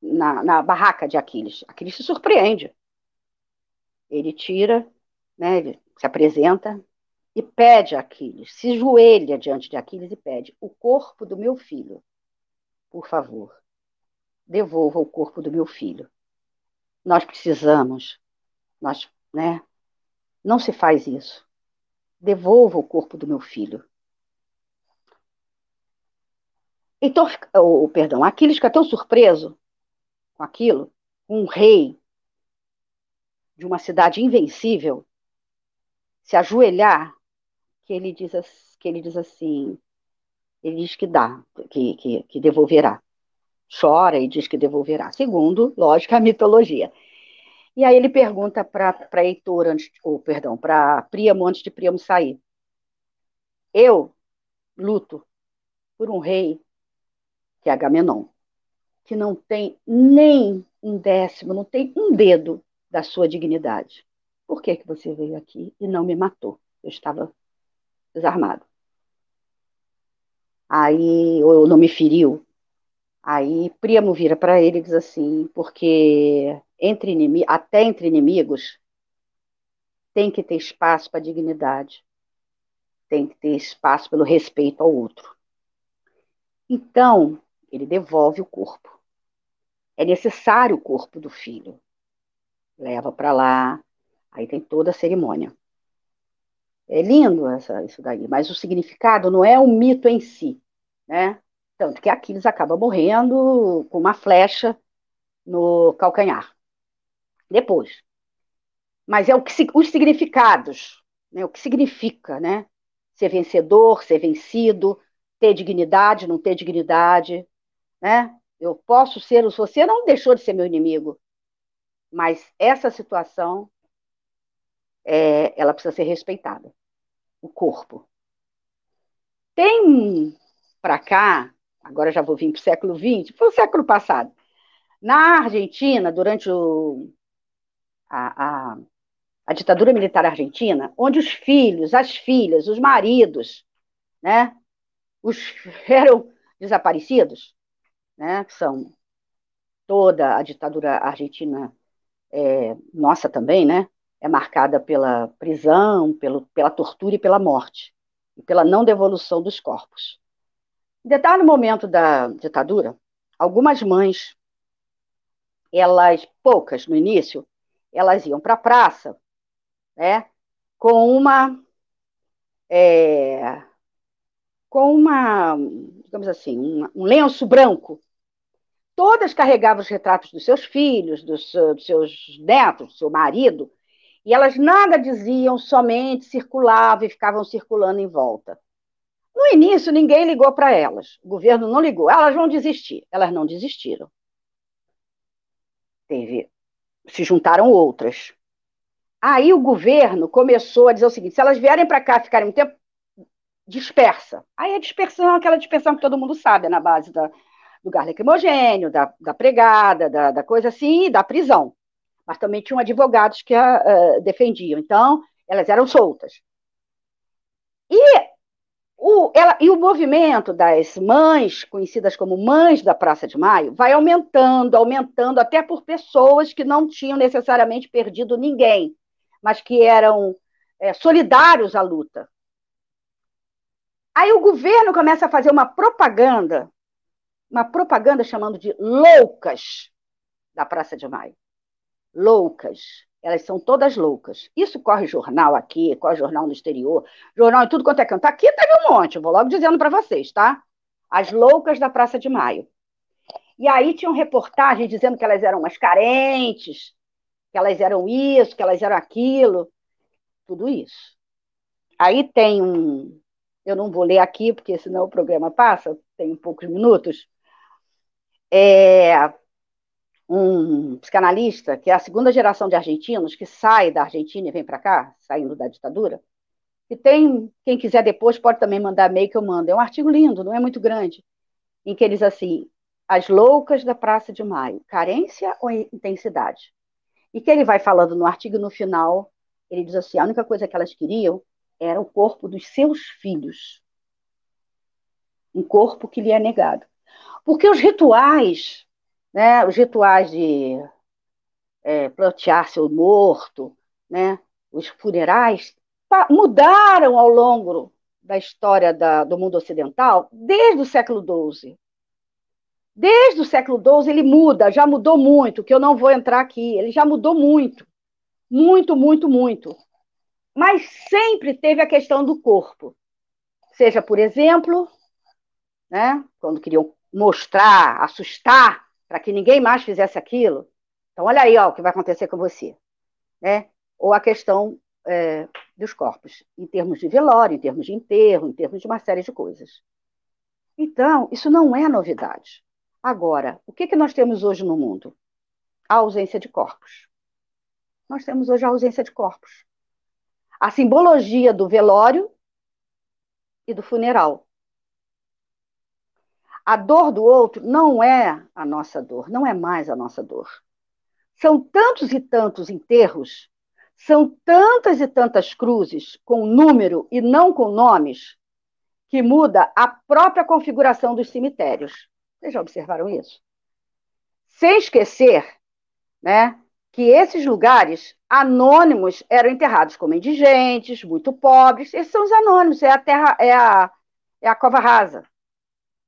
na, na barraca de Aquiles. Aquiles se surpreende. Ele tira, né, ele se apresenta e pede a Aquiles, se joelha diante de Aquiles e pede: o corpo do meu filho, por favor, devolva o corpo do meu filho. Nós precisamos nós, né? Não se faz isso. Devolva o corpo do meu filho. Então, o perdão, Aquiles fica tão surpreso com aquilo, um rei de uma cidade invencível se ajoelhar, que ele diz, que ele diz assim, ele diz que dá, que, que, que devolverá. Chora e diz que devolverá. Segundo, lógico, a mitologia. E aí ele pergunta para Heitor, antes, ou perdão, para Príamo antes de Príamo sair. Eu luto por um rei que é Agamenon, que não tem nem um décimo, não tem um dedo da sua dignidade. Por que, que você veio aqui e não me matou? Eu estava desarmado. Aí, ou não me feriu. Aí Príamo vira para ele e diz assim, porque entre até entre inimigos tem que ter espaço para dignidade, tem que ter espaço pelo respeito ao outro. Então, ele devolve o corpo. É necessário o corpo do filho. Leva para lá, aí tem toda a cerimônia. É lindo essa, isso daí, mas o significado não é o mito em si, né? Tanto que Aquiles acaba morrendo com uma flecha no calcanhar. Depois. Mas é o que, os significados, né? o que significa, né? Ser vencedor, ser vencido, ter dignidade, não ter dignidade, né? Eu posso ser, você não deixou de ser meu inimigo, mas essa situação, é, ela precisa ser respeitada. O corpo. Tem para cá, agora já vou vir para o século XX, foi o século passado. Na Argentina, durante o, a, a, a ditadura militar argentina, onde os filhos, as filhas, os maridos, né, os, eram desaparecidos, né, que são toda a ditadura argentina, é, nossa também, né, é marcada pela prisão, pelo, pela tortura e pela morte, e pela não devolução dos corpos. Em determinado momento da ditadura, algumas mães, elas, poucas no início, elas iam para a praça, né, com uma é, com uma, digamos assim, um, um lenço branco. Todas carregavam os retratos dos seus filhos, dos, dos seus netos, do seu marido, e elas nada diziam, somente circulavam e ficavam circulando em volta. No início, ninguém ligou para elas. O governo não ligou. Elas vão desistir. Elas não desistiram. Teve, se juntaram outras. Aí o governo começou a dizer o seguinte: se elas vierem para cá ficarem um tempo, dispersa. Aí a dispersão, aquela dispersão que todo mundo sabe, é na base da, do gás lacrimogênio, da, da pregada, da, da, coisa assim, e da prisão. Mas também tinham advogados que a uh, defendiam. Então, elas eram soltas. E o, ela, e o movimento das mães, conhecidas como mães da Praça de Maio, vai aumentando, aumentando, até por pessoas que não tinham necessariamente perdido ninguém, mas que eram é, solidários à luta. Aí o governo começa a fazer uma propaganda, uma propaganda chamando de loucas da Praça de Maio. Loucas. Elas são todas loucas. Isso corre jornal aqui, corre jornal no exterior, jornal em tudo quanto é canto. Aqui teve um monte, eu vou logo dizendo para vocês, tá? As loucas da Praça de Maio. E aí tinham reportagens dizendo que elas eram umas carentes, que elas eram isso, que elas eram aquilo, tudo isso. Aí tem um, eu não vou ler aqui, porque senão o programa passa, tem poucos minutos. É um psicanalista, que é a segunda geração de argentinos, que sai da Argentina e vem para cá, saindo da ditadura. E tem, quem quiser depois pode também mandar e-mail que eu mando. É um artigo lindo, não é muito grande, em que eles assim, as loucas da Praça de Maio, carência ou intensidade? E que ele vai falando no artigo no final, ele diz assim, a única coisa que elas queriam era o corpo dos seus filhos. Um corpo que lhe é negado. Porque os rituais, né, os rituais de é, plantear seu morto, né, os funerais, mudaram ao longo da história da, do mundo ocidental desde o século XII. Desde o século XII ele muda, já mudou muito, que eu não vou entrar aqui, ele já mudou muito. Muito, muito, muito mas sempre teve a questão do corpo. Seja, por exemplo, né? Quando queriam mostrar, assustar, para que ninguém mais fizesse aquilo. Então, olha aí ó, o que vai acontecer com você. Né? Ou a questão é, dos corpos, em termos de velório, em termos de enterro, em termos de uma série de coisas. Então, isso não é novidade. Agora, o que, que nós temos hoje no mundo? A ausência de corpos. Nós temos hoje a ausência de corpos. A simbologia do velório e do funeral. A dor do outro não é a nossa dor, não é mais a nossa dor. São tantos e tantos enterros, são tantas e tantas cruzes com número e não com nomes, que muda a própria configuração dos cemitérios. Vocês já observaram isso? Sem esquecer né, que esses lugares anônimos eram enterrados como indigentes, muito pobres. Esses são os anônimos, é a terra, é a, é a cova rasa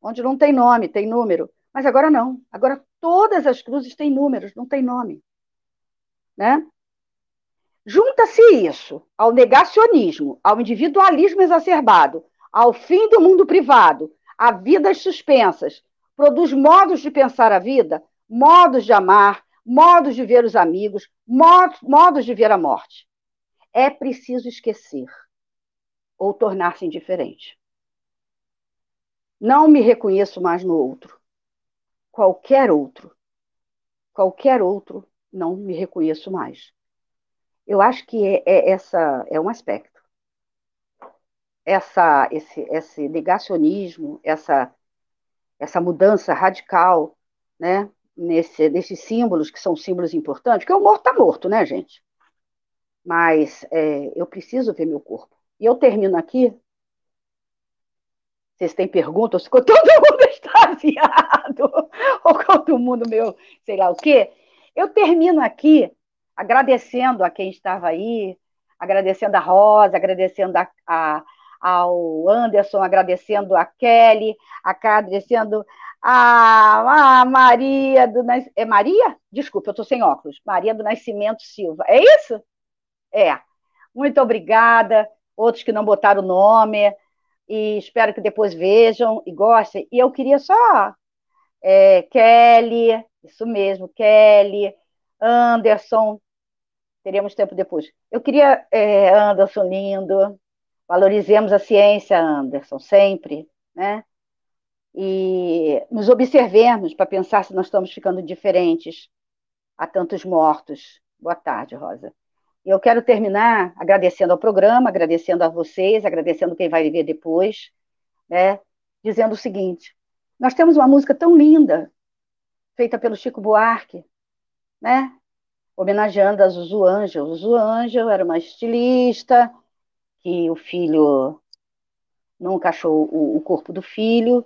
onde não tem nome, tem número. Mas agora não. Agora todas as cruzes têm números, não tem nome. Né? Junta-se isso ao negacionismo, ao individualismo exacerbado, ao fim do mundo privado, a vidas suspensas, produz modos de pensar a vida, modos de amar, modos de ver os amigos, modos, modos de ver a morte. É preciso esquecer ou tornar-se indiferente. Não me reconheço mais no outro. Qualquer outro. Qualquer outro, não me reconheço mais. Eu acho que é, é essa é um aspecto. Essa, esse, esse negacionismo, essa, essa mudança radical, né, nesse, nesses símbolos que são símbolos importantes, porque o morto está morto, né, gente? Mas é, eu preciso ver meu corpo. E eu termino aqui vocês têm perguntas? Ficou todo mundo extasiado, ou todo mundo meu, sei lá o quê. Eu termino aqui agradecendo a quem estava aí, agradecendo a Rosa, agradecendo a, a, ao Anderson, agradecendo a Kelly, agradecendo a, a Maria do É Maria? Desculpa, eu estou sem óculos. Maria do Nascimento Silva. É isso? É. Muito obrigada. Outros que não botaram o nome e espero que depois vejam e gostem. E eu queria só, é, Kelly, isso mesmo, Kelly, Anderson, teremos tempo depois. Eu queria, é, Anderson, lindo, valorizemos a ciência, Anderson, sempre, né? E nos observemos para pensar se nós estamos ficando diferentes a tantos mortos. Boa tarde, Rosa. Eu quero terminar agradecendo ao programa, agradecendo a vocês, agradecendo quem vai ver depois, né, dizendo o seguinte: nós temos uma música tão linda, feita pelo Chico Buarque, né, homenageando a Zuzu Angel. Zuzu Angel era uma estilista que o filho nunca achou o, o corpo do filho,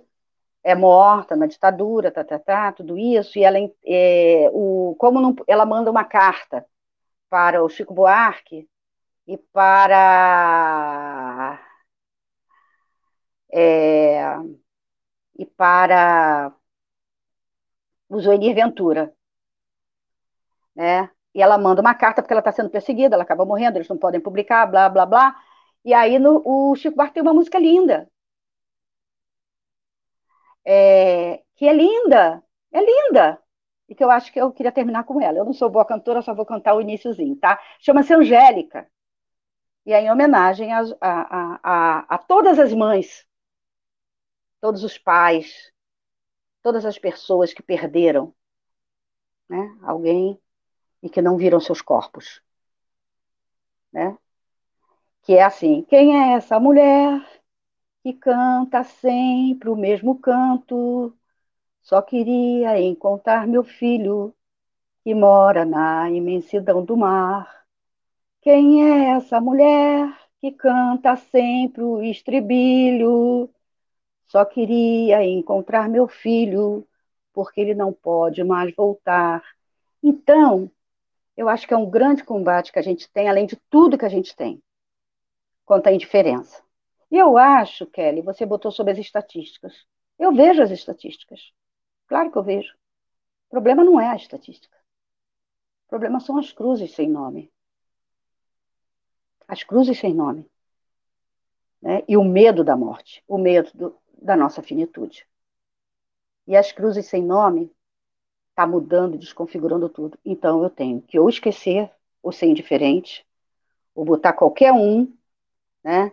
é morta na ditadura, tá, tá, tá, tudo isso, e ela, é, o, como não, ela manda uma carta para o Chico Buarque e para é, e para o Zoenir Ventura, né? E ela manda uma carta porque ela está sendo perseguida, ela acaba morrendo, eles não podem publicar, blá, blá, blá. E aí no, o Chico Buarque tem uma música linda, é, que é linda, é linda, e que eu acho que eu queria terminar com ela. Eu não sou boa cantora, só vou cantar o iníciozinho, tá? Chama-se Angélica. E é em homenagem a, a, a, a todas as mães, todos os pais, todas as pessoas que perderam né, alguém e que não viram seus corpos. Né? Que é assim: quem é essa mulher que canta sempre o mesmo canto? Só queria encontrar meu filho, que mora na imensidão do mar. Quem é essa mulher que canta sempre o estribilho? Só queria encontrar meu filho, porque ele não pode mais voltar. Então, eu acho que é um grande combate que a gente tem, além de tudo que a gente tem, quanto à indiferença. E eu acho, Kelly, você botou sobre as estatísticas. Eu vejo as estatísticas. Claro que eu vejo. O problema não é a estatística. O problema são as cruzes sem nome. As cruzes sem nome. Né? E o medo da morte. O medo do, da nossa finitude. E as cruzes sem nome está mudando, desconfigurando tudo. Então eu tenho que ou esquecer, ou ser indiferente, ou botar qualquer um, né?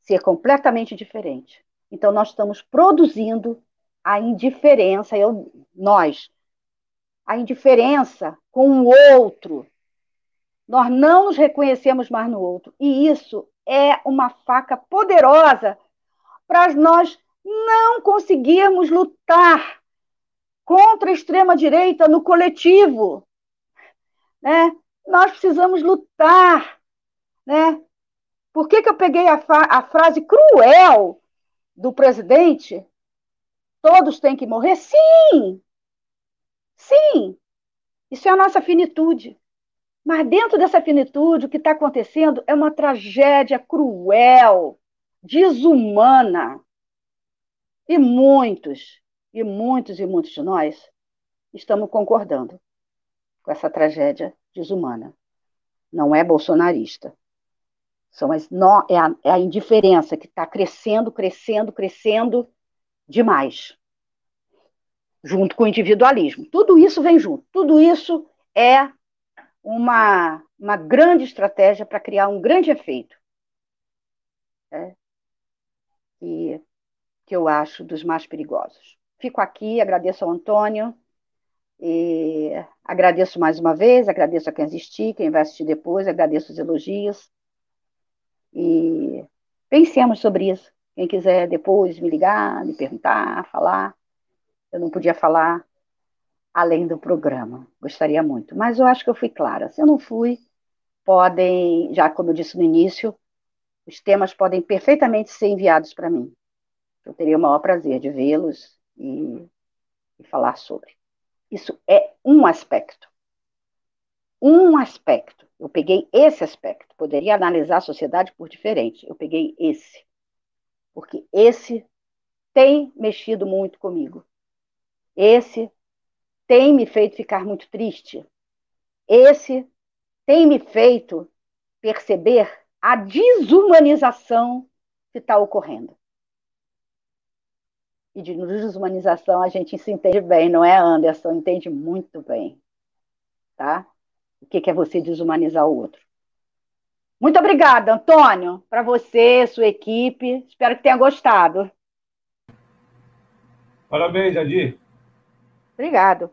Ser completamente diferente. Então nós estamos produzindo a indiferença, eu, nós, a indiferença com o outro. Nós não nos reconhecemos mais no outro. E isso é uma faca poderosa para nós não conseguirmos lutar contra a extrema-direita no coletivo. Né? Nós precisamos lutar. Né? Por que, que eu peguei a, a frase cruel do presidente? Todos têm que morrer? Sim! Sim! Isso é a nossa finitude. Mas dentro dessa finitude, o que está acontecendo é uma tragédia cruel, desumana. E muitos, e muitos e muitos de nós estamos concordando com essa tragédia desumana. Não é bolsonarista. São as, no, é, a, é a indiferença que está crescendo, crescendo, crescendo demais. Junto com o individualismo. Tudo isso vem junto. Tudo isso é uma, uma grande estratégia para criar um grande efeito. É, e que eu acho dos mais perigosos. Fico aqui, agradeço ao Antônio, e agradeço mais uma vez, agradeço a quem assistiu, quem vai assistir depois, agradeço os elogios. E pensemos sobre isso. Quem quiser depois me ligar, me perguntar, falar. Eu não podia falar além do programa. Gostaria muito. Mas eu acho que eu fui clara. Se eu não fui, podem, já como eu disse no início, os temas podem perfeitamente ser enviados para mim. Eu teria o maior prazer de vê-los e, e falar sobre. Isso é um aspecto. Um aspecto. Eu peguei esse aspecto. Poderia analisar a sociedade por diferente. Eu peguei esse. Porque esse tem mexido muito comigo. Esse tem me feito ficar muito triste. Esse tem me feito perceber a desumanização que está ocorrendo. E de desumanização a gente se entende bem, não é, Anderson? Entende muito bem. Tá? O que é você desumanizar o outro? Muito obrigada, Antônio, para você, sua equipe. Espero que tenha gostado. Parabéns, Jadir. Obrigado.